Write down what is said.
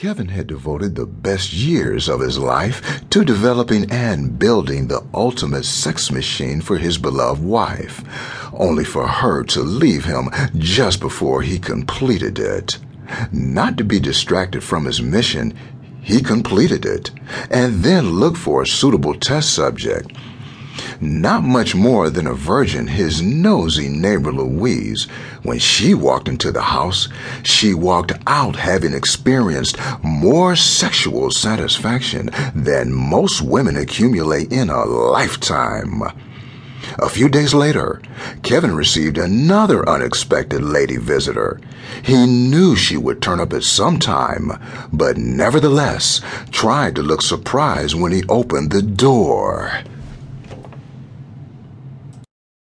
Kevin had devoted the best years of his life to developing and building the ultimate sex machine for his beloved wife, only for her to leave him just before he completed it. Not to be distracted from his mission, he completed it and then looked for a suitable test subject not much more than a virgin, his nosy neighbor Louise. When she walked into the house, she walked out having experienced more sexual satisfaction than most women accumulate in a lifetime. A few days later, Kevin received another unexpected lady visitor. He knew she would turn up at some time, but nevertheless tried to look surprised when he opened the door.